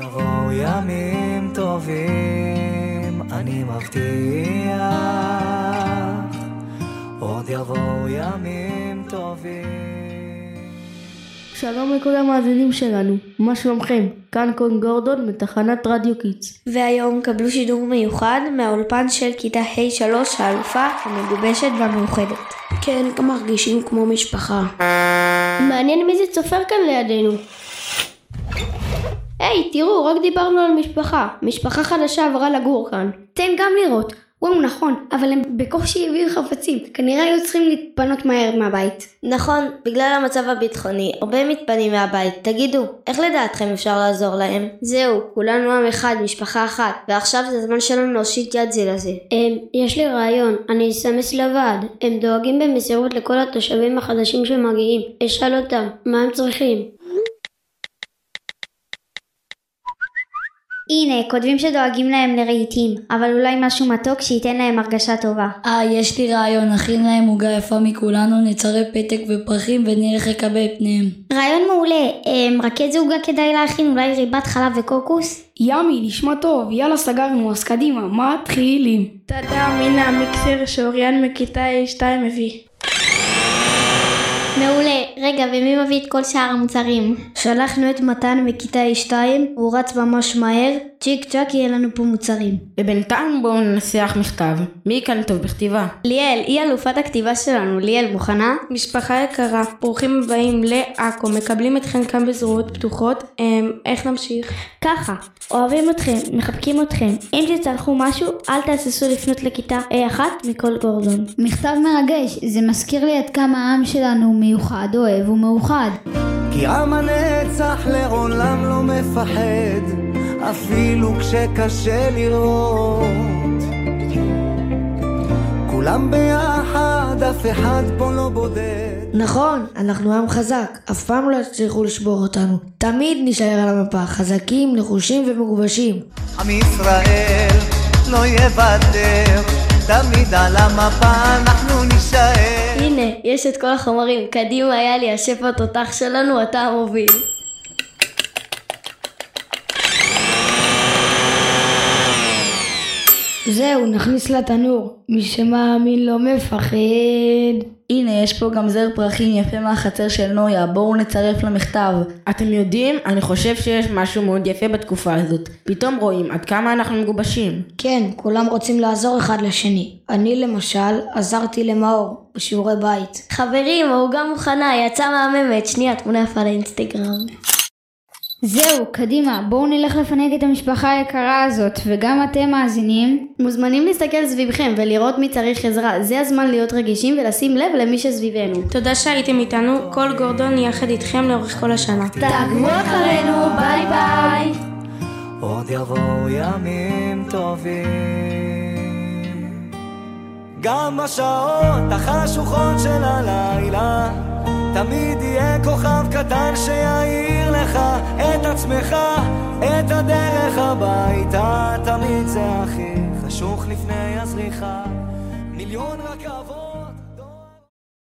יבואו ימים טובים, אני מבטיח. עוד יבואו ימים טובים. שלום לכל המאזינים שלנו, מה שלומכם? כאן קון גורדון מתחנת רדיו קידס. והיום קבלו שידור מיוחד מהאולפן של כיתה ה'3 האלופה המגובשת והמאוחדת. כן, גם מרגישים כמו משפחה. מעניין מי זה צופר כאן לידינו. היי, תראו, רק דיברנו על משפחה. משפחה חדשה עברה לגור כאן. תן גם לראות. וואו, נכון, אבל הם בקושי הביאו חפצים. כנראה היו צריכים להתפנות מהר מהבית. נכון, בגלל המצב הביטחוני, הרבה מתפנים מהבית. תגידו, איך לדעתכם אפשר לעזור להם? זהו, כולנו עם אחד, משפחה אחת, ועכשיו זה הזמן שלנו להושיט יד זה לזה. הם, יש לי רעיון, אני אסמס לוועד. הם דואגים במסירות לכל התושבים החדשים שמגיעים. אשאל אותם, מה הם צריכים? הנה, כותבים שדואגים להם לרהיטים, אבל אולי משהו מתוק שייתן להם הרגשה טובה. אה, יש לי רעיון, נכין להם עוגה יפה מכולנו, נצרף פתק ופרחים ונלך לקבל את פניהם. רעיון מעולה, אמ, רק איזה עוגה כדאי להכין? אולי ריבת חלב וקוקוס? ימי, נשמע טוב, יאללה סגרנו, אז קדימה, מתחילים. טאטאם, הנה המיקסר שאוריאן מכיתה A2 הביא. מעולה, רגע, ומי מביא את כל שאר המוצרים? שלחנו את מתן מכיתה A2, הוא רץ ממש מהר, צ'יק צ'אק יהיה לנו פה מוצרים. ובינתיים בואו ננסח מכתב. מי כאן טוב בכתיבה? ליאל, היא אלופת הכתיבה שלנו, ליאל, מוכנה? משפחה יקרה, ברוכים הבאים לעכו, מקבלים אתכם כאן בזרועות פתוחות. אמ, איך נמשיך? ככה, אוהבים אתכם, מחבקים אתכם. אם תצטרכו משהו, אל תהססו לפנות לכיתה A1 מכל גורדון. מכתב מרגש, זה מזכיר לי עד כמה העם שלנו מיוחד, אוהב ומאוחד. כי עם הנצח לעולם לא מפחד, אפילו כשקשה לראות. כולם ביחד, אף אחד פה לא בודד. נכון, אנחנו עם חזק, אף פעם לא יצליחו לשבור אותנו. תמיד נשאר על המפה, חזקים, נחושים ומגובשים. עם ישראל לא יוותר, תמיד על המפה אנחנו נישאר. הנה, יש את כל החומרים. קדימה, לי השף התותח שלנו, אתה המוביל. זהו, נכניס לתנור. מי שמאמין לא מפחד. הנה, יש פה גם זר פרחים יפה מהחצר של נויה, בואו נצרף למכתב. אתם יודעים, אני חושב שיש משהו מאוד יפה בתקופה הזאת. פתאום רואים עד כמה אנחנו מגובשים. כן, כולם רוצים לעזור אחד לשני. אני למשל עזרתי למאור בשיעורי בית. חברים, העוגה מוכנה, יצאה מהממת. שנייה, תמונה יפה לאינסטגרם. זהו, קדימה, בואו נלך לפנק את המשפחה היקרה הזאת, וגם אתם מאזינים. מוזמנים להסתכל סביבכם ולראות מי צריך עזרה. זה הזמן להיות רגישים ולשים לב למי שסביבנו. תודה שהייתם איתנו, כל גורדון יחד איתכם לאורך כל השנה. תעקבו אחרינו, ביי ביי! עוד יבואו ימים טובים. גם בשעות החשוכות של הלילה, תמיד יהיה כוכב קטן שיעיר לך את עצמך, את הדרך הביתה. תמיד זה הכי חשוך לפני הזריחה. מיליון רכבות